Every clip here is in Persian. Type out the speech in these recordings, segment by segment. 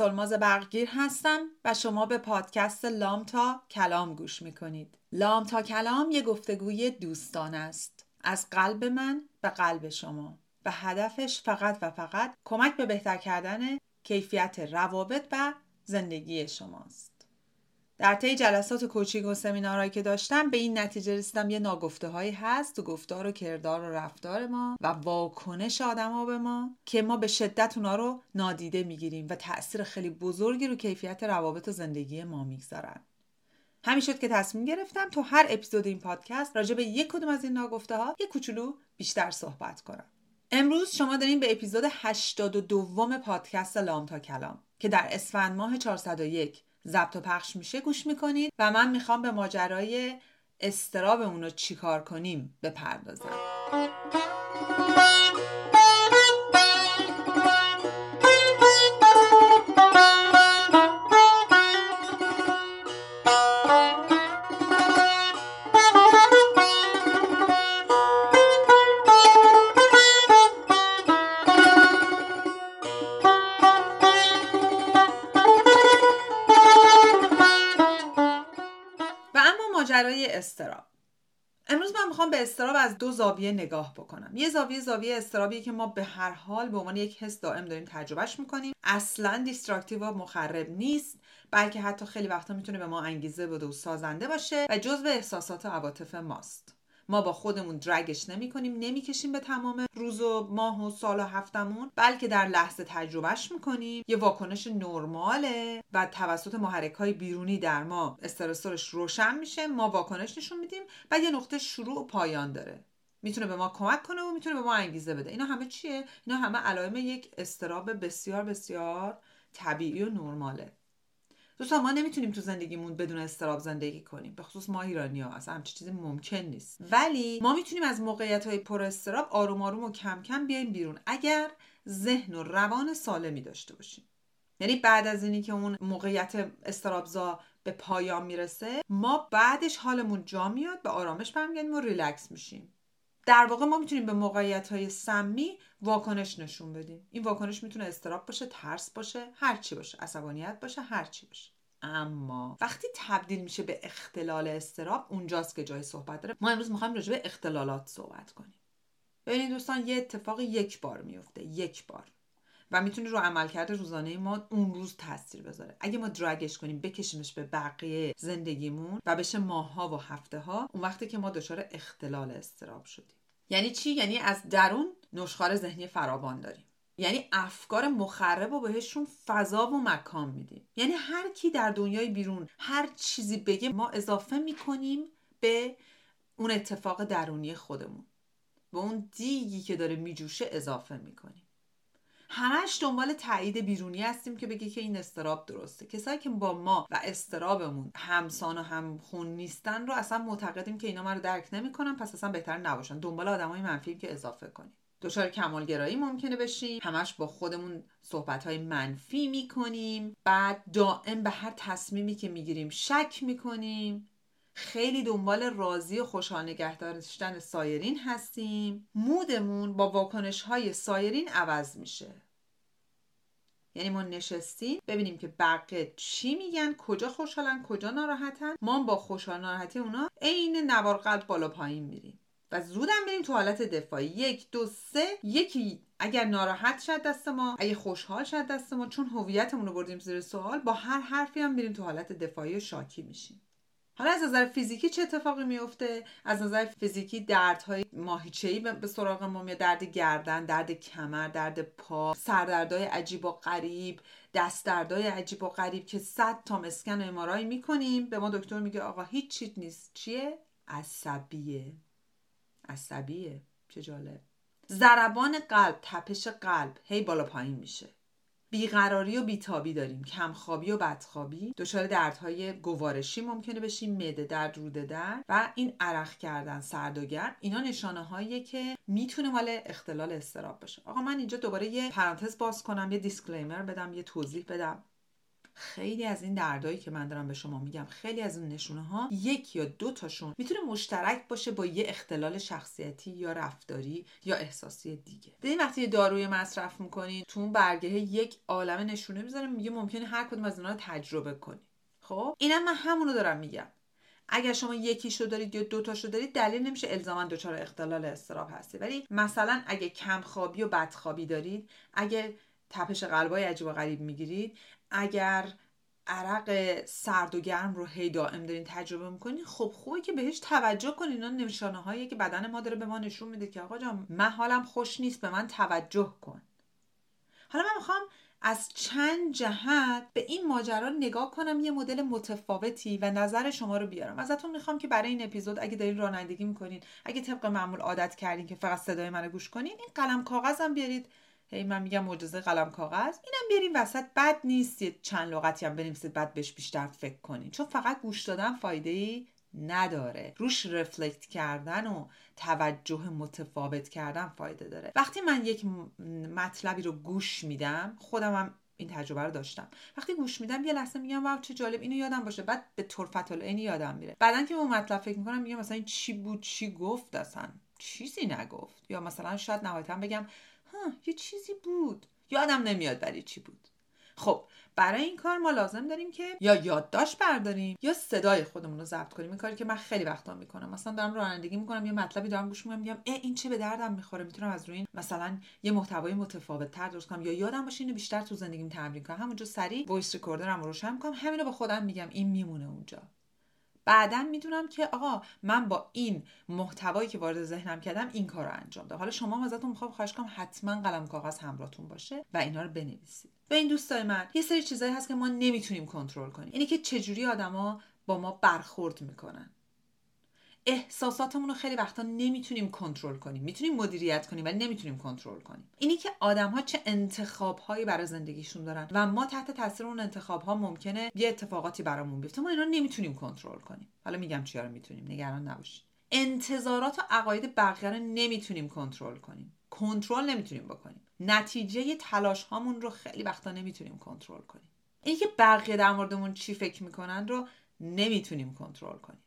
سلماز برقگیر هستم و شما به پادکست لام تا کلام گوش می‌کنید. لام تا کلام یه گفتگوی دوستان است. از قلب من به قلب شما. و هدفش فقط و فقط کمک به بهتر کردن کیفیت روابط و زندگی شماست. در طی جلسات کوچینگ و سمینارهایی که داشتم به این نتیجه رسیدم یه ناگفته هایی هست تو گفتار و کردار و رفتار ما و واکنش آدما به ما که ما به شدت اونا رو نادیده می‌گیریم و تاثیر خیلی بزرگی رو کیفیت روابط و زندگی ما می‌گذارن. همین شد که تصمیم گرفتم تو هر اپیزود این پادکست راجع به یک کدوم از این ناگفته ها یه کوچولو بیشتر صحبت کنم. امروز شما دارین به اپیزود 82 پادکست لام تا کلام که در اسفند ماه 401 ضبط و پخش میشه گوش می‌کنید و من می‌خوام به ماجرای استراب اون رو چیکار کنیم بپردازم. اضطراب از دو زاویه نگاه بکنم. یه زاویه زاویه اضطرابی که ما به هر حال به عنوان یک حس دائم داریم تجربهش می‌کنیم. اصلا destructive و مخرب نیست بلکه حتی خیلی وقتا می‌تونه به ما انگیزه بده و سازنده باشه و جزو احساسات و عواطف ماست. ما با خودمون drag ش نمی کنیم نمی‌کشیم به تمام روز و ماه و سال و هفتمون بلکه در لحظه تجربهش می‌کنیم. یه واکنش نرماله و توسط محرک های بیرونی در ما stressor ش روشن میشه ما واکنش نشون میدیم و یه نقطه شروع و پایان داره. می‌تونه به ما کمک کنه و می‌تونه به ما انگیزه بده. اینا همه چیه؟ اینا همه علائم یک استراب بسیار بسیار طبیعی و نرماله. دوستان ما نمی‌تونیم تو زندگیمون بدون استراب زندگی کنیم. به خصوص ما ایرانی ها اصلا همچین چیزی ممکن نیست. ولی ما می‌تونیم از موقعیت های پر استراب آروم آروم و کم کم بیایم بیرون. اگر ذهن و روان سالمی داشته باشیم. یعنی بعد از اینی که اون موقعیت استرابزا به پایان می‌رسه ما بعدش حالمون جا میاد به آرامش برمیگردیم و ریلکس میشیم. در واقع ما می‌تونیم به موقعیت های سمی واکنش نشون بدیم. این واکنش می‌تونه استراب باشه ترس باشه هر چی باشه عصبانیت باشه هر چی باشه. اما وقتی تبدیل میشه به اختلال استراب اونجاست که جای صحبت داره. ما امروز می‌خوایم راجع به اختلالات صحبت کنیم. ببینید دوستان یه اتفاق یک بار میفته یک بار. و می‌تونه رو عملکرد روزانه ما اون روز تاثیر بذاره. اگه ما درگش کنیم بکشیمش به بقیه زندگیمون و بشه ماهها و هفته ها اون وقتی که ما دچار اختلال استراب شدیم. یعنی چی؟ یعنی از درون نشخار ذهنی فراوان داریم. یعنی افکار مخرب و بهشون فضا و مکان میدیم. یعنی هر کی در دنیای بیرون هر چیزی بگه ما اضافه می‌کنیم به اون اتفاق درونی خودمون. به اون دیگی که داره میجوشه اضافه می‌کنیم. همش دنبال تایید بیرونی هستیم که بگه که این استراب درسته. کسایی که با ما و استرابمون همسان و همخون نیستن رو اصلا معتقدیم که اینا ما رو درک نمی‌کنن پس اصلا بهتر نباشن. دنبال آدمای منفی که اضافه کنیم. دچار کمالگرایی ممکنه بشیم. همش با خودمون صحبت های منفی می‌کنیم. بعد دائم به هر تصمیمی که می‌گیریم شک می‌کنیم. خیلی دنبال راضی و خوشحال نگه داشتن سایرین هستیم. مودمون با واکنش های سایرین عوض میشه. یعنی ما نشستیم ببینیم که بقیه چی میگن کجا خوشحالن کجا ناراحتن. ما با خوشحال ناراحتی اونا عین نوار قلب بالا پایین میریم. و زودم بریم تو حالت دفاعی. یک دو سه. یکی اگر ناراحت شد دست ما اگه خوشحال شد دست ما چون هویتمون رو بردیم زیر سوال با هر حرفی هم میریم تو حالت دفاعی و شاکی میشیم. حالا از نظر فیزیکی چه اتفاقی میفته؟ از نظر فیزیکی دردهای ماهیچه‌ای به سراغ ما میاد. درد گردن درد کمر درد پا سردردهای عجیب و غریب دست دردهای عجیب و غریب که 100 تا مسکن و امارای می‌کنیم. به ما دکتر میگه آقا هیچ چیز نیست. چیه؟ عصبیه. عصبیه. چه جالب. ضربان قلب تپش قلب. هی بالا پایین میشه. بیقراری و بیتابی داریم. کمخوابی و بدخوابی. دچار دردهای گوارشی ممکنه بشیم معده درد روده درد و این عرق کردن سرد و گرم اینا نشانه هاییه که می‌تونه مال اختلال استراب باشه. آقا من اینجا دوباره یه پرانتز باز کنم یه دیسکلیمر بدم یه توضیح بدم. خیلی از این دردایی که من دارم به شما میگم خیلی از این نشونه ها یک یا دو تاشون می‌تونه مشترک باشه با یه اختلال شخصیتی یا رفتاری یا احساسی دیگه. ببین وقتی داروی مصرف می‌کنین تو اون برگه یک عالم نشونه می‌ذاره میگه ممکنه هر کدوم از اونها رو تجربه کنی. خب؟ اینم من همونو دارم میگم. اگر شما یکیشو دارید یا دوتاشو دارید دلیل نمیشه الزاما دچار اختلال استراب هستی. ولی مثلا اگه کم خوابی و بدخوابی دارید اگه تپش قلبای عجیب و غریب می‌گیرید اگر عرق سرد و گرم رو هی دائم دارین تجربه می‌کنین خب خوبه که بهش توجه کنین. اینا نشانه هایی که بدن ما داره به ما نشون میده که آقا جان من حالم خوش نیست به من توجه کن. حالا من می‌خوام از چند جهت به این ماجرا نگاه کنم یه مدل متفاوتی و نظر شما رو بیارم. ازتون می‌خوام که برای این اپیزود اگه دارین رانندگی می‌کنین اگه طبق معمول عادت کردین که فقط صدای منو گوش کنین این قلم کاغذم بیارید. هی من میگم معجزه قلم کاغذ. اینم بیاریم وسط. بد نیست یه چند لغتی هم بنویسید بعد بهش بیشتر فکر کنین. چون فقط گوش دادن فایده ای نداره. روش رفلکت کردن و توجه متفاوت کردن فایده داره. وقتی من یک مطلبی رو گوش میدم خودم هم این تجربه رو داشتم. وقتی گوش میدم یه لحظه میگم wow چه جالب اینو یادم باشه. بعد به طرفةالعین یادم میره. بعدا که اون مطلب فکر می‌کنم میگم مثلا این چی بود؟ چی گفت اصلا؟ چیزی نگفت. یا مثلا شاید نهایتا بگم ها یه چیزی بود. یادم نمیاد ولی چی بود. خب برای این کار ما لازم داریم که یا یادداشت برداریم یا صدای خودمون رو ضبط کنیم. این کاری که من خیلی وقتا می‌کنم. مثلا دارم رانندگی می‌کنم یه مطلبی دارم گوش می‌کنم میگم اه این چه به دردم می‌خوره. می‌تونم از روی این مثلا یه محتوای متفاوت تر درست کنم. یا یادم باشه اینو بیشتر تو زندگیم تمرین کنم. همونجا سریع voice recorder م رو روشن می‌کنم. همینو به خودم میگم. این میمونه اونجا. بعدا می‌دونم که آقا من با این محتوایی که وارد ذهنم کردم این کار رو انجام دادم. حالا شما ازتون می‌خوام خواهش کنم حتما قلم کاغذ همراهتون باشه و اینا رو بنویسید. به این دوستای من یه سری چیزایی هست که ما نمی‌تونیم کنترل کنیم. اینی که چجوری آدما با ما برخورد می‌کنن. احساساتمون رو خیلی وقتا نمی‌تونیم کنترل کنیم. می‌تونیم مدیریت کنیم ولی نمی‌تونیم کنترل کنیم. اینی که آدم ها چه انتخاب هایی برای زندگیشون دارن و ما تحت تاثیر اون انتخاب ها ممکنه یه اتفاقاتی برامون بیفته. ما اینا نمی‌تونیم کنترل کنیم. حالا میگم چیا رو می‌تونیم نگران نباشید. انتظارات و عقاید بقیه رو نمی‌تونیم کنترل کنیم. کنترل نمی‌تونیم بکنیم. نتیجه تلاش هامون رو خیلی وقتا نمی‌تونیم کنترل کنیم. اینکه بقیه در موردمون چی فکر می‌کنن رو نمی‌تونیم کنترل کنیم.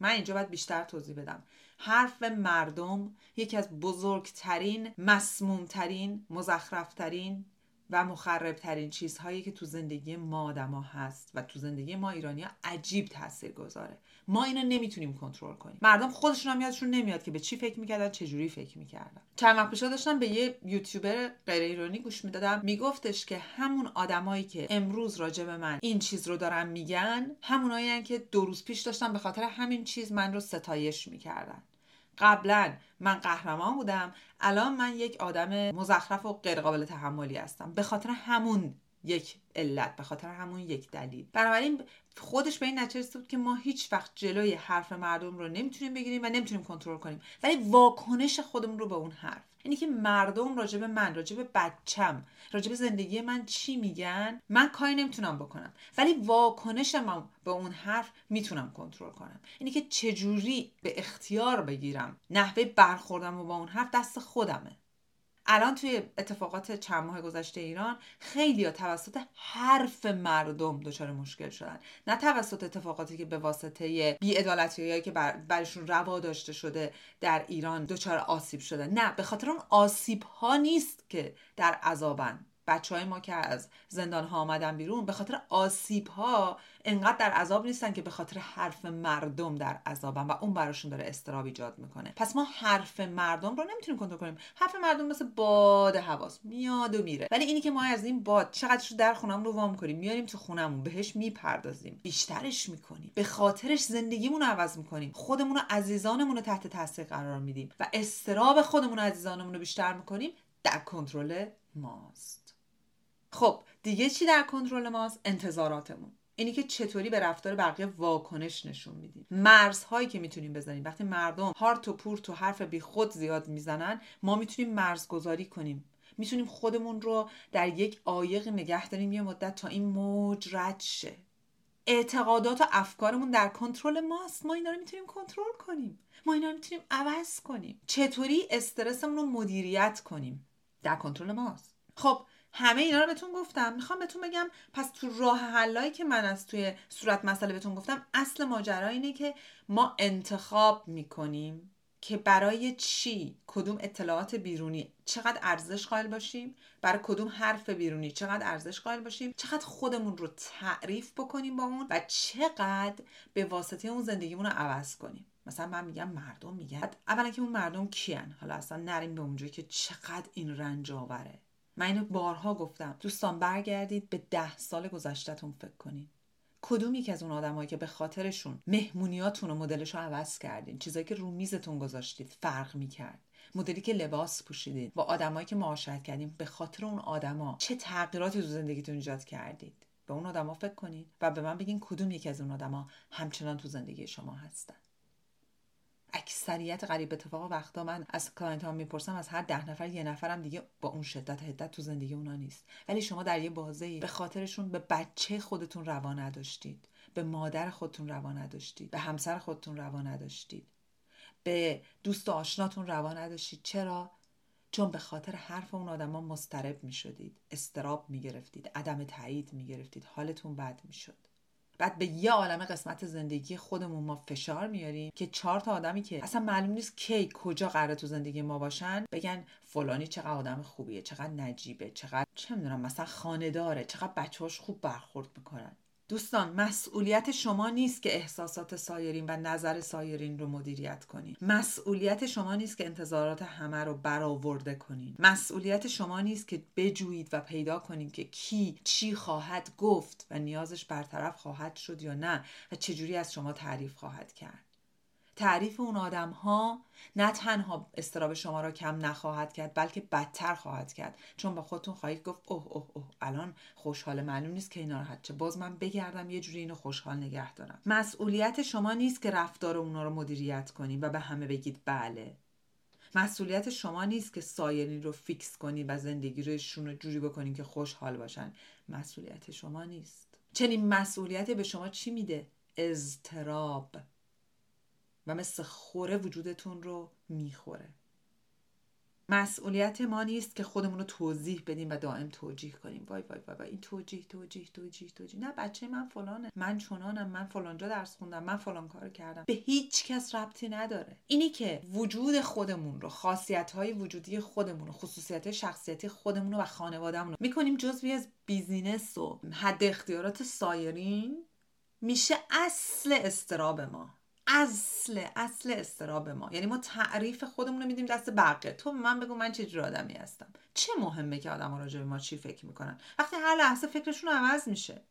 من اینجا باید بیشتر توضیح بدم. حرف مردم یکی از بزرگترین مسمومترین مزخرفترین و مخربترین چیزهایی که تو زندگی ما آدما هست و تو زندگی ما ایرانی ها عجیب تاثیر گذاره. ما اینو نمی‌تونیم کنترل کنیم. مردم خودشون هم یادشون نمیاد که به چی فکر می‌کردن چه جوری فکر می‌کردن. چند وقت پیش داشتم به یه یوتیوبر غیر ایرانی گوش می‌دادم. میگفتش که همون آدمایی که امروز راجع به من این چیز رو دارن میگن همونایی که دو روز پیش داشتن به خاطر همین چیز من رو ستایش می‌کردن. قبلا من قهرمان بودم. الان من یک آدم مزخرف و غیرقابل تحملی هستم. به خاطر همون یک علت به خاطر همون یک دلیل. بنابراین خودش به این نتیجه بود که ما هیچ وقت جلوی حرف مردم رو نمی‌تونیم بگیریم و نمی‌تونیم کنترل کنیم. ولی واکنش خودمون رو به اون حرف اینی که مردم راجب من راجب بچم راجب زندگی من چی میگن؟ من کاری نمی‌تونم بکنم. ولی واکنش من به اون حرف می‌تونم کنترل کنم. اینی که چجوری به اختیار بگیرم نحوه برخوردم و با اون حرف دست خودمه. الان توی اتفاقات چند ماه گذشته ایران خیلی ها توسط حرف مردم دچار مشکل شدن. نه توسط اتفاقاتی که به واسطه بیعدالتی که بر برشون روا داشته شده در ایران دچار آسیب شده. نه به خاطر اون آسیب ها نیست که در عذابن. بچه های ما که از زندان ها آمدن بیرون به خاطر آسیب ها انقدر در عذاب نیستن که به خاطر حرف مردم در عذابن و اون براشون داره استراب ایجاد می‌کنه. پس ما حرف مردم رو نمی‌تونیم کنترل کنیم. حرف مردم مثل باد حواس میاد و میره. ولی اینی که ما از این باد چقدرش در خونم رو وام کنیم میاریم تو خونمون بهش می‌پردازیم. بیشترش می‌کنیم. به خاطرش زندگیمون رو عوض می‌کنیم. خودمون و عزیزانمون رو تحت تاثیر قرار میدیم. و استراب خودمون و عزیزانمون رو بیشتر می‌کنیم در کنترل ماست. خب دیگه چی در کنترل ماست؟ انتظاراتمون. اینی که چطوری به رفتار بقیه واکنش نشون میدیم. مرزهایی که می‌تونیم بزنیم. وقتی مردم هارت و پورت و حرف بی خود زیاد می‌زنن ما می‌تونیم مرزگذاری کنیم. می‌تونیم خودمون رو در یک عایق نگه داریم یه مدت تا این موج رد شه. اعتقادات و افکارمون در کنترل ماست. ما اینا رو می‌تونیم کنترل کنیم. ما اینا رو می‌تونیم عوض کنیم. چطوری استرسمون رو مدیریت کنیم؟ در کنترل ماست. خب همه اینا رو بهتون گفتم. می‌خوام بهتون بگم پس تو راه حلایی که من از توی صورت مسئله بهتون گفتم اصل ماجرا اینه که ما انتخاب می‌کنیم که برای چی کدوم اطلاعات بیرونی چقدر ارزش قائل باشیم برای کدوم حرف بیرونی چقدر ارزش قائل باشیم چقدر خودمون رو تعریف بکنیم با اون و چقدر به واسطه اون زندگیمون رو عوض کنیم. مثلا من میگم مردم میگن اولا که اون مردم کیان؟ حالا اصلا نریم به اونجایی که چقدر این رنج آوره. من اینو بارها گفتم. دوستان برگردید به ده سال گذشتهتون فکر کنید کدوم یکی از اون آدمایی که به خاطرشون مهمونیاتون و مدلش رو عوض کردین؟ چیزایی که رو میزتون گذاشتید فرق می‌کرد. مدلی که لباس پوشیدید با آدمایی که معاشرت کردیم به خاطر اون آدما چه تغییراتی تو زندگیتون ایجاد کردید؟ به اون آدما فکر کنید و به من بگین کدوم یکی از اون آدما همچنان تو زندگی شما هستن. اکثریت قریب اتفاق وقتا من از client ها می‌پرسم از هر ده نفر یه نفرم دیگه با اون شدت و حدت تو زندگی اونا نیست. ولی شما در یه بازه به خاطرشون به بچه خودتون روا نداشتید. به مادر خودتون روا نداشتید. به همسر خودتون روا نداشتید. به دوست و آشناتون روا نداشتید. چرا؟ چون به خاطر حرف اون آدما مضطرب می شدید اضطراب می گرفتید عدم تایید می گرفتید حالتون بد می شد بعد به یه عالم قسمت زندگی خودمون ما فشار میاریم که چهار تا آدمی که اصلا معلوم نیست کی کجا قراره تو زندگی ما باشن بگن فلانی چقدر آدم خوبیه چقدر نجیبه چقدر چه می‌دونم مثلا خانه داره چقدر بچه‌هاش خوب برخورد می‌کنن. دوستان مسئولیت شما نیست که احساسات سایرین و نظر سایرین رو مدیریت کنید مسئولیت شما نیست که انتظارات همه رو برآورده کنید مسئولیت شما نیست که بجویید و پیدا کنید که کی چی خواهد گفت و نیازش برطرف خواهد شد یا نه و چجوری از شما تعریف خواهد کرد. تعریف اون آدم ها نه تنها استراب شما را کم نخواهد کرد بلکه بدتر خواهد کرد. چون با خودتون خواهید گفت اوه اوه اوه الان خوشحال معلوم نیست که ناراحت چه. باز من بگردم یه جوری اینو خوشحال نگه دارم. مسئولیت شما نیست که رفتار اونا رو مدیریت کنید و به همه بگید بله. مسئولیت شما نیست که سایرین رو فیکس کنید و زندگی روشون رو جوری بکنید که خوشحال باشن. مسئولیت شما نیست. چنین مسئولیت به شما چی میده؟ اضطراب. و مثل خوره وجودتون رو می‌خوره. مسئولیت ما نیست که خودمون رو توضیح بدیم و دائم توجیه کنیم. وای وای وای, وای. این توجیه توجیه توجیه توجیه. نه بچه من فلانه. من چنانم. من فلانجا درس خوندم. من فلان کار کردم. به هیچ کس ربطی نداره. اینی که وجود خودمون رو خاصیت های وجودی خودمون رو خصوصیت شخصیتی خودمون رو و خانوادهمون رو می‌کنیم جزوی از بیزینس و حد اختیارات سایرین میشه اصل استراب ما. اصل اصل استراب ما. یعنی ما تعریف خودمون رو میدیم دست بقیه. تو من بگو من چه جور آدمی هستم. چه مهمه که آدم راجع به ما چی فکر می‌کنن؟ وقتی هر لحظه فکرشون عوض میشه.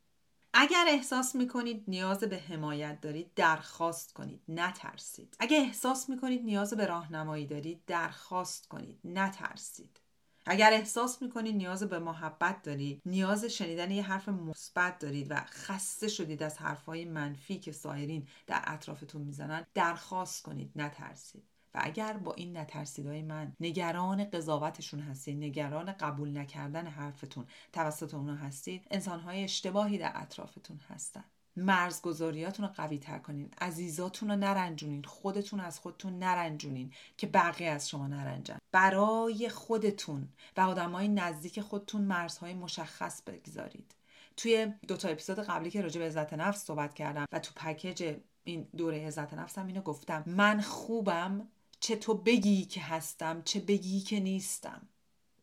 اگر احساس می‌کنید نیاز به حمایت دارید درخواست کنید نترسید. اگر احساس می‌کنید نیاز به راهنمایی دارید درخواست کنید نترسید. اگر احساس می‌کنید نیاز به محبت دارید نیاز شنیدن یه حرف مثبت دارید و خسته شدید از حرفهای منفی که سایرین در اطرافتون می‌زنن درخواست کنید نترسید. و اگر با این نترسیدهای من نگران قضاوتشون هستید نگران قبول نکردن حرفتون توسط اونا هستید انسانهای اشتباهی در اطرافتون هستن. مرزگذاریاتون رو قوی تر کنین. عزیزاتون رو نرنجونین. خودتون از خودتون نرنجونین که بقیه از شما نرنجن. برای خودتون و آدمای نزدیک خودتون مرزهای مشخص بگذارید. توی دو تا اپیزود قبلی که راجع به عزت نفس صحبت کردم و تو پکیج این دوره عزت نفسم اینو گفتم. من خوبم چه تو بگی که هستم چه بگی که نیستم.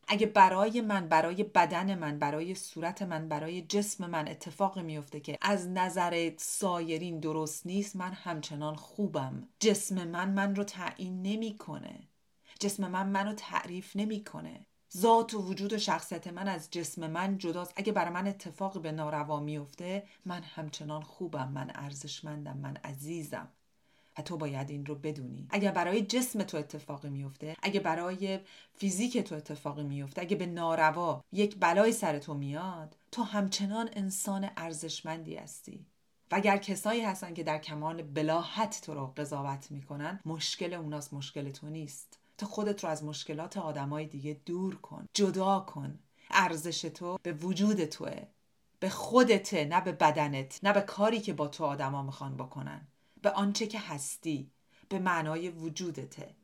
اگه برای من برای بدن من برای صورت من برای جسم من اتفاقی میفته که از نظر سایرین درست نیست من همچنان خوبم. جسم من من رو تعیین نمی‌کنه. جسم من منو تعریف نمی‌کنه. ذات و وجود و شخصیت من از جسم من جداست. اگه برای من اتفاقی به ناروا میفته من همچنان خوبم. من ارزشمندم. من عزیزم. و تو باید این رو بدونی. اگر برای جسم تو اتفاقی میفته اگه برای فیزیک تو اتفاقی میفته اگه به ناروا یک بلای سر تو میاد تو همچنان انسان ارزشمندی هستی. و اگر کسایی هستن که در کمال بلاحت تو رو قضاوت می‌کنن مشکل اوناست مشکل تو نیست. تو خودت رو از مشکلات آدمای دیگه دور کن جدا کن. ارزش تو به وجود توه. به خودته نه به بدنت نه به کاری که با تو آدما می‌خوان بکنن. به آنچه که هستی به معنای وجودته.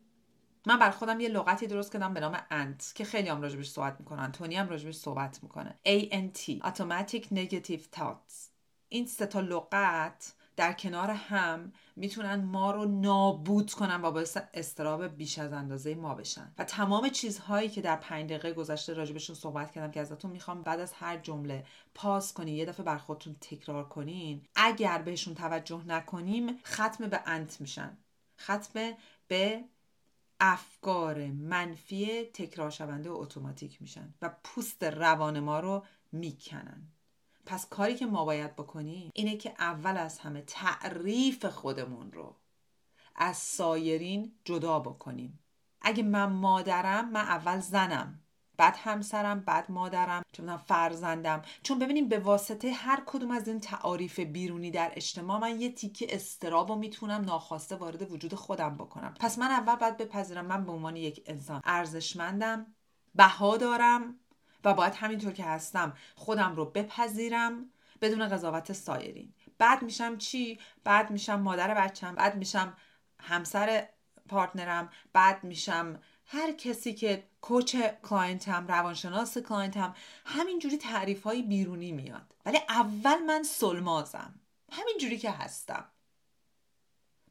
من بر خودم یه لغتی درست کردم به نام انت که خیلی هم راجبش صحبت می‌کنن. تونی هم راجبش صحبت می‌کنه. ANT Automatic Negative Thoughts. این سه تا لغت در کنار هم می‌تونن ما رو نابود کنن و باعث استراب بیش از اندازه ما بشن. و تمام چیزهایی که در پنج دقیقه گذشته راجبشون صحبت کردم که ازتون می‌خوام بعد از هر جمله پاس کنین یه دفعه بر خودتون تکرار کنین اگر بهشون توجه نکنیم ختم به انت میشن. ختم به افکار منفی تکرار شونده و اتوماتیک میشن و پوست روان ما رو می‌کنن. پس کاری که ما باید بکنیم اینه که اول از همه تعریف خودمون رو از سایرین جدا بکنیم. اگه من مادرم من اول زنم بعد همسرم بعد مادرم چون فرزندم. چون ببینیم به واسطه هر کدوم از این تعاریف بیرونی در اجتماع من یه تیکه استراب رو می‌تونم ناخواسته وارد وجود خودم بکنم. پس من اول باید بپذیرم. من به عنوان یک انسان ارزشمندم بها دارم و باید همینطور که هستم خودم رو بپذیرم بدون قضاوت سایرین. بعد میشم چی؟ بعد میشم مادر بچم بعد میشم همسر partner م بعد میشم هر کسی که coach client م روانشناس client م همینجوری تعریف های بیرونی میاد. ولی اول من سلمازم. همینجوری که هستم.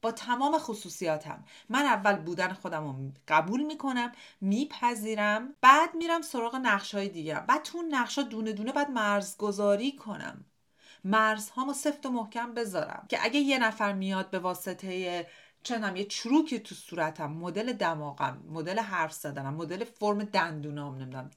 با تمام خصوصیاتم. من اول بودن خودم رو قبول می‌کنم میپذیرم بعد میرم سراغ نقش های دیگه. بعد تو نقش دونه دونه بعد مرزگذاری کنم. مرزهامو سفت و محکم بذارم. که اگه یه نفر میاد به واسطه چنم یه چروکی تو صورتم مدل دماغم مدل حرف زدنم مدل فرم دندونام نمی‌دونم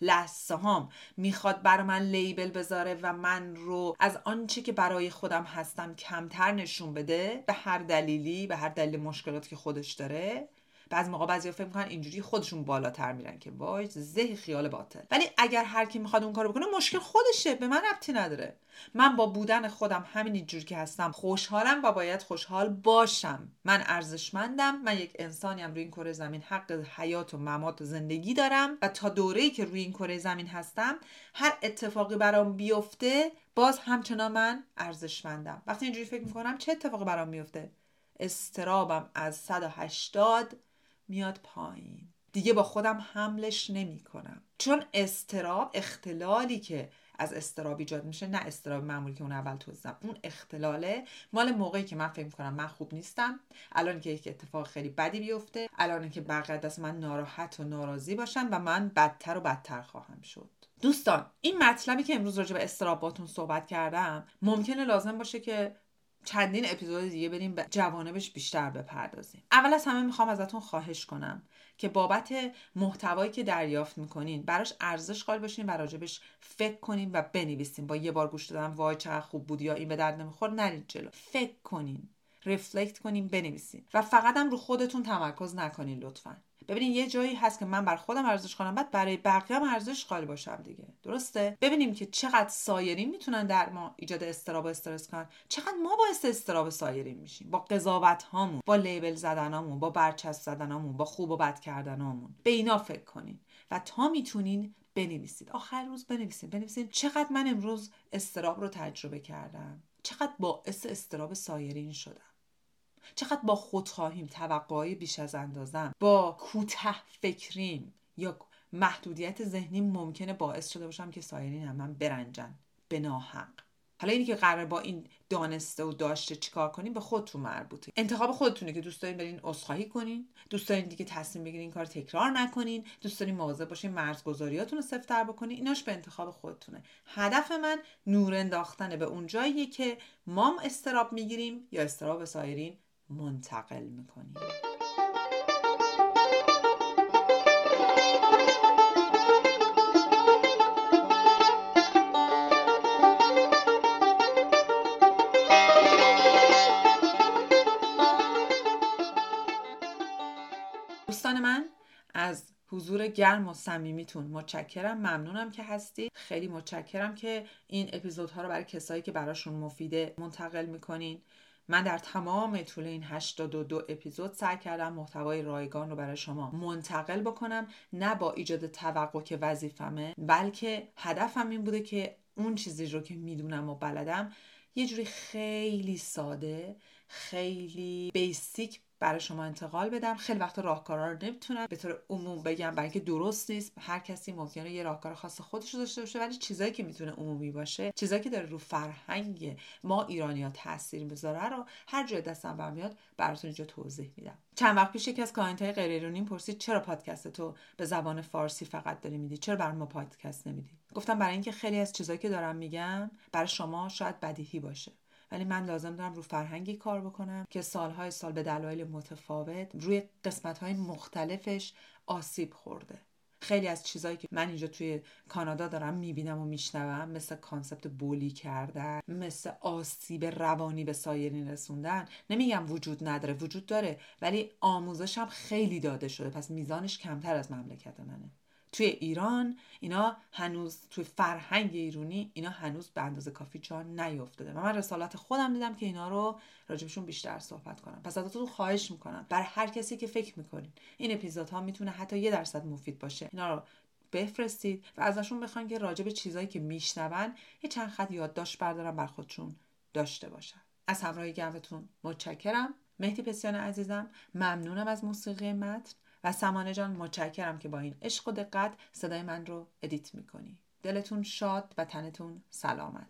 لحظه هام می‌خواد بر من لیبل بذاره و من رو از آنچه که برای خودم هستم کمتر نشون بده به هر دلیلی به هر دلیل مشکلاتی که خودش داره بعض موقع بعضی فکر می‌کنن اینجوری خودشون بالاتر میرن که وای زه خیال باطل. ولی اگر هر کی می‌خواد اون کارو بکنه مشکل خودشه به من ربطی نداره. من با بودن خودم همین جور که هستم خوشحالم و باید خوشحال باشم. من ارزشمندم من یک انسانیم روی این کره زمین حق حیات و ممات و زندگی دارم و تا دوره‌ای که روی این کره زمین هستم هر اتفاقی برام بیفته باز همچنان من ارزشمندم. وقتی اینجوری فکر می‌کنم چه اتفاقی برام میفته استرابم از 180 میاد پایین. دیگه با خودم حملش نمی کنم چون استراب اختلالی که از استراب ایجاد میشه نه استراب معمولی که اون اول توضیحم اون اختلاله. مال موقعی که من فکر کنم من خوب نیستم. الان که یک اتفاق خیلی بدی بیفته الان که بقیه دست من ناراحت و ناراضی باشن و من بدتر و بدتر خواهم شد. دوستان این مطلبی که امروز راجع به استراب باتون صحبت کردم ممکنه لازم باشه که چندین اپیزود دیگه بریم به جوانبش بیشتر بپردازیم. اول از همه می‌خوام ازتون خواهش کنم که بابت محتوایی که دریافت می‌کنین براش ارزش قائل باشین و راجبش فکر کنین و بنویسین. با یه بار گوش دادن وای چقدر خوب بود یا این به درد نمیخور نرید جلو. فکر کنین رفلکت کنین بنویسین. و فقط هم رو خودتون تمرکز نکنین لطفا. ببینین یه جایی هست که من بر خودم ارزش کنم بعد برای بقیه هم ارزش قائل باشم دیگه. درسته؟ ببینیم که چقدر سایرین می‌تونن در ما ایجاد استراب و استرس کنن. چقدر ما باعث استراب سایرین میشیم. با قضاوت هامون با لیبل زدنامون با برچسب زدنامون با خوب و بد کردنامون. به اینا فکر کنین و تا می‌تونین بنویسید. آخر روز بنویسید. بنویسید چقدر من امروز استراب رو تجربه کردم. چقدر باعث استراب سایرین شدم. چقدر با خودخواهیم توقعهای بیش از اندازم با کوته فکریم یا محدودیت ذهنی ممکنه باعث شده باشم که سایرین هم من برنجن. به ناحق. حالا اینی که قرار با این دانسته و داشته چیکار کنیم به خودتون مربوطه. انتخاب خودتونه که دوست دارین برین عذرخواهی کنین. دوست دارین دیگه تصمیم بگیرین کار تکرار نکنین. دوست دارین مواظب باشین مرزگذاریاتون رو سفتر بکنین. ایناش به انتخاب خودتونه. هدف من نور انداختن به اون جاییه که مام استراب می‌گیریم یا استراب سایرین منتقل می‌کنیم دوستان من از حضور گرم و صمیمیتون متشکرم. ممنونم که هستید. خیلی متشکرم که این اپیزودها رو برای کسایی که براشون مفیده منتقل می‌کنین. من در تمام طول این 82 اپیزود سعی کردم محتوای رایگان رو برای شما منتقل بکنم. نه با ایجاد توقع که وظیفمه بلکه هدفم این بوده که اون چیزی رو که می‌دونم و بلدم یه جوری خیلی ساده خیلی بیسیک برای شما انتقال بدم. خیلی وقت راهکارا رو نمی‌تونم به طور عموم بگم برای اینکه درست نیست. هر کسی ممکنه یه راهکار خاص خودش رو داشته باشه ولی چیزایی که می‌تونه عمومی باشه چیزایی که داره رو فرهنگ ما ایرانیا تاثیر می‌ذاره رو هر جای دستم برمیاد براتون اینجا توضیح میدم. چند وقت پیش یکی از کامنت های غیر پرسید چرا پادکست تو به زبان فارسی فقط داری میدی؟ چرا برای ما پادکست نمیدی؟ گفتم برای اینکه خیلی از چیزایی که دارم میگم برای شما شاید بدیهی باشه. ولی من لازم دارم رو فرهنگی کار بکنم که سالهای سال به دلایل متفاوت روی قسمتهای مختلفش آسیب خورده. خیلی از چیزهایی که من اینجا توی کانادا دارم می‌بینم و میشنوم مثل concept bully کردن مثل آسیب روانی به سایرین رسوندن نمیگم وجود نداره وجود داره ولی آموزش هم خیلی داده شده. پس میزانش کمتر از مملکت منه. توی ایران اینا هنوز توی فرهنگ ایرانی اینا هنوز به اندازه کافی جا نیافتاده و من رسالت خودم دیدم که اینا رو راجبشون بیشتر صحبت کنم. پس ازتون خواهش می‌کنم. برای هر کسی که فکر می‌کنین این اپیزودها می‌تونه حتی یه درصد مفید باشه. اینا رو بفرستید و ازشون بخواین که راجب چیزایی که میشنون یه چند خط یادداشت بردارم بر خودشون داشته باشن. از همراهی گرمتون متشکرم. مهدی پسیان عزیزم ممنونم از موسیقی متن. و سمانه جان متشکرم که با این عشق و دقت صدای من رو ادیت می‌کنی. دلتون شاد و تنتون سلامت.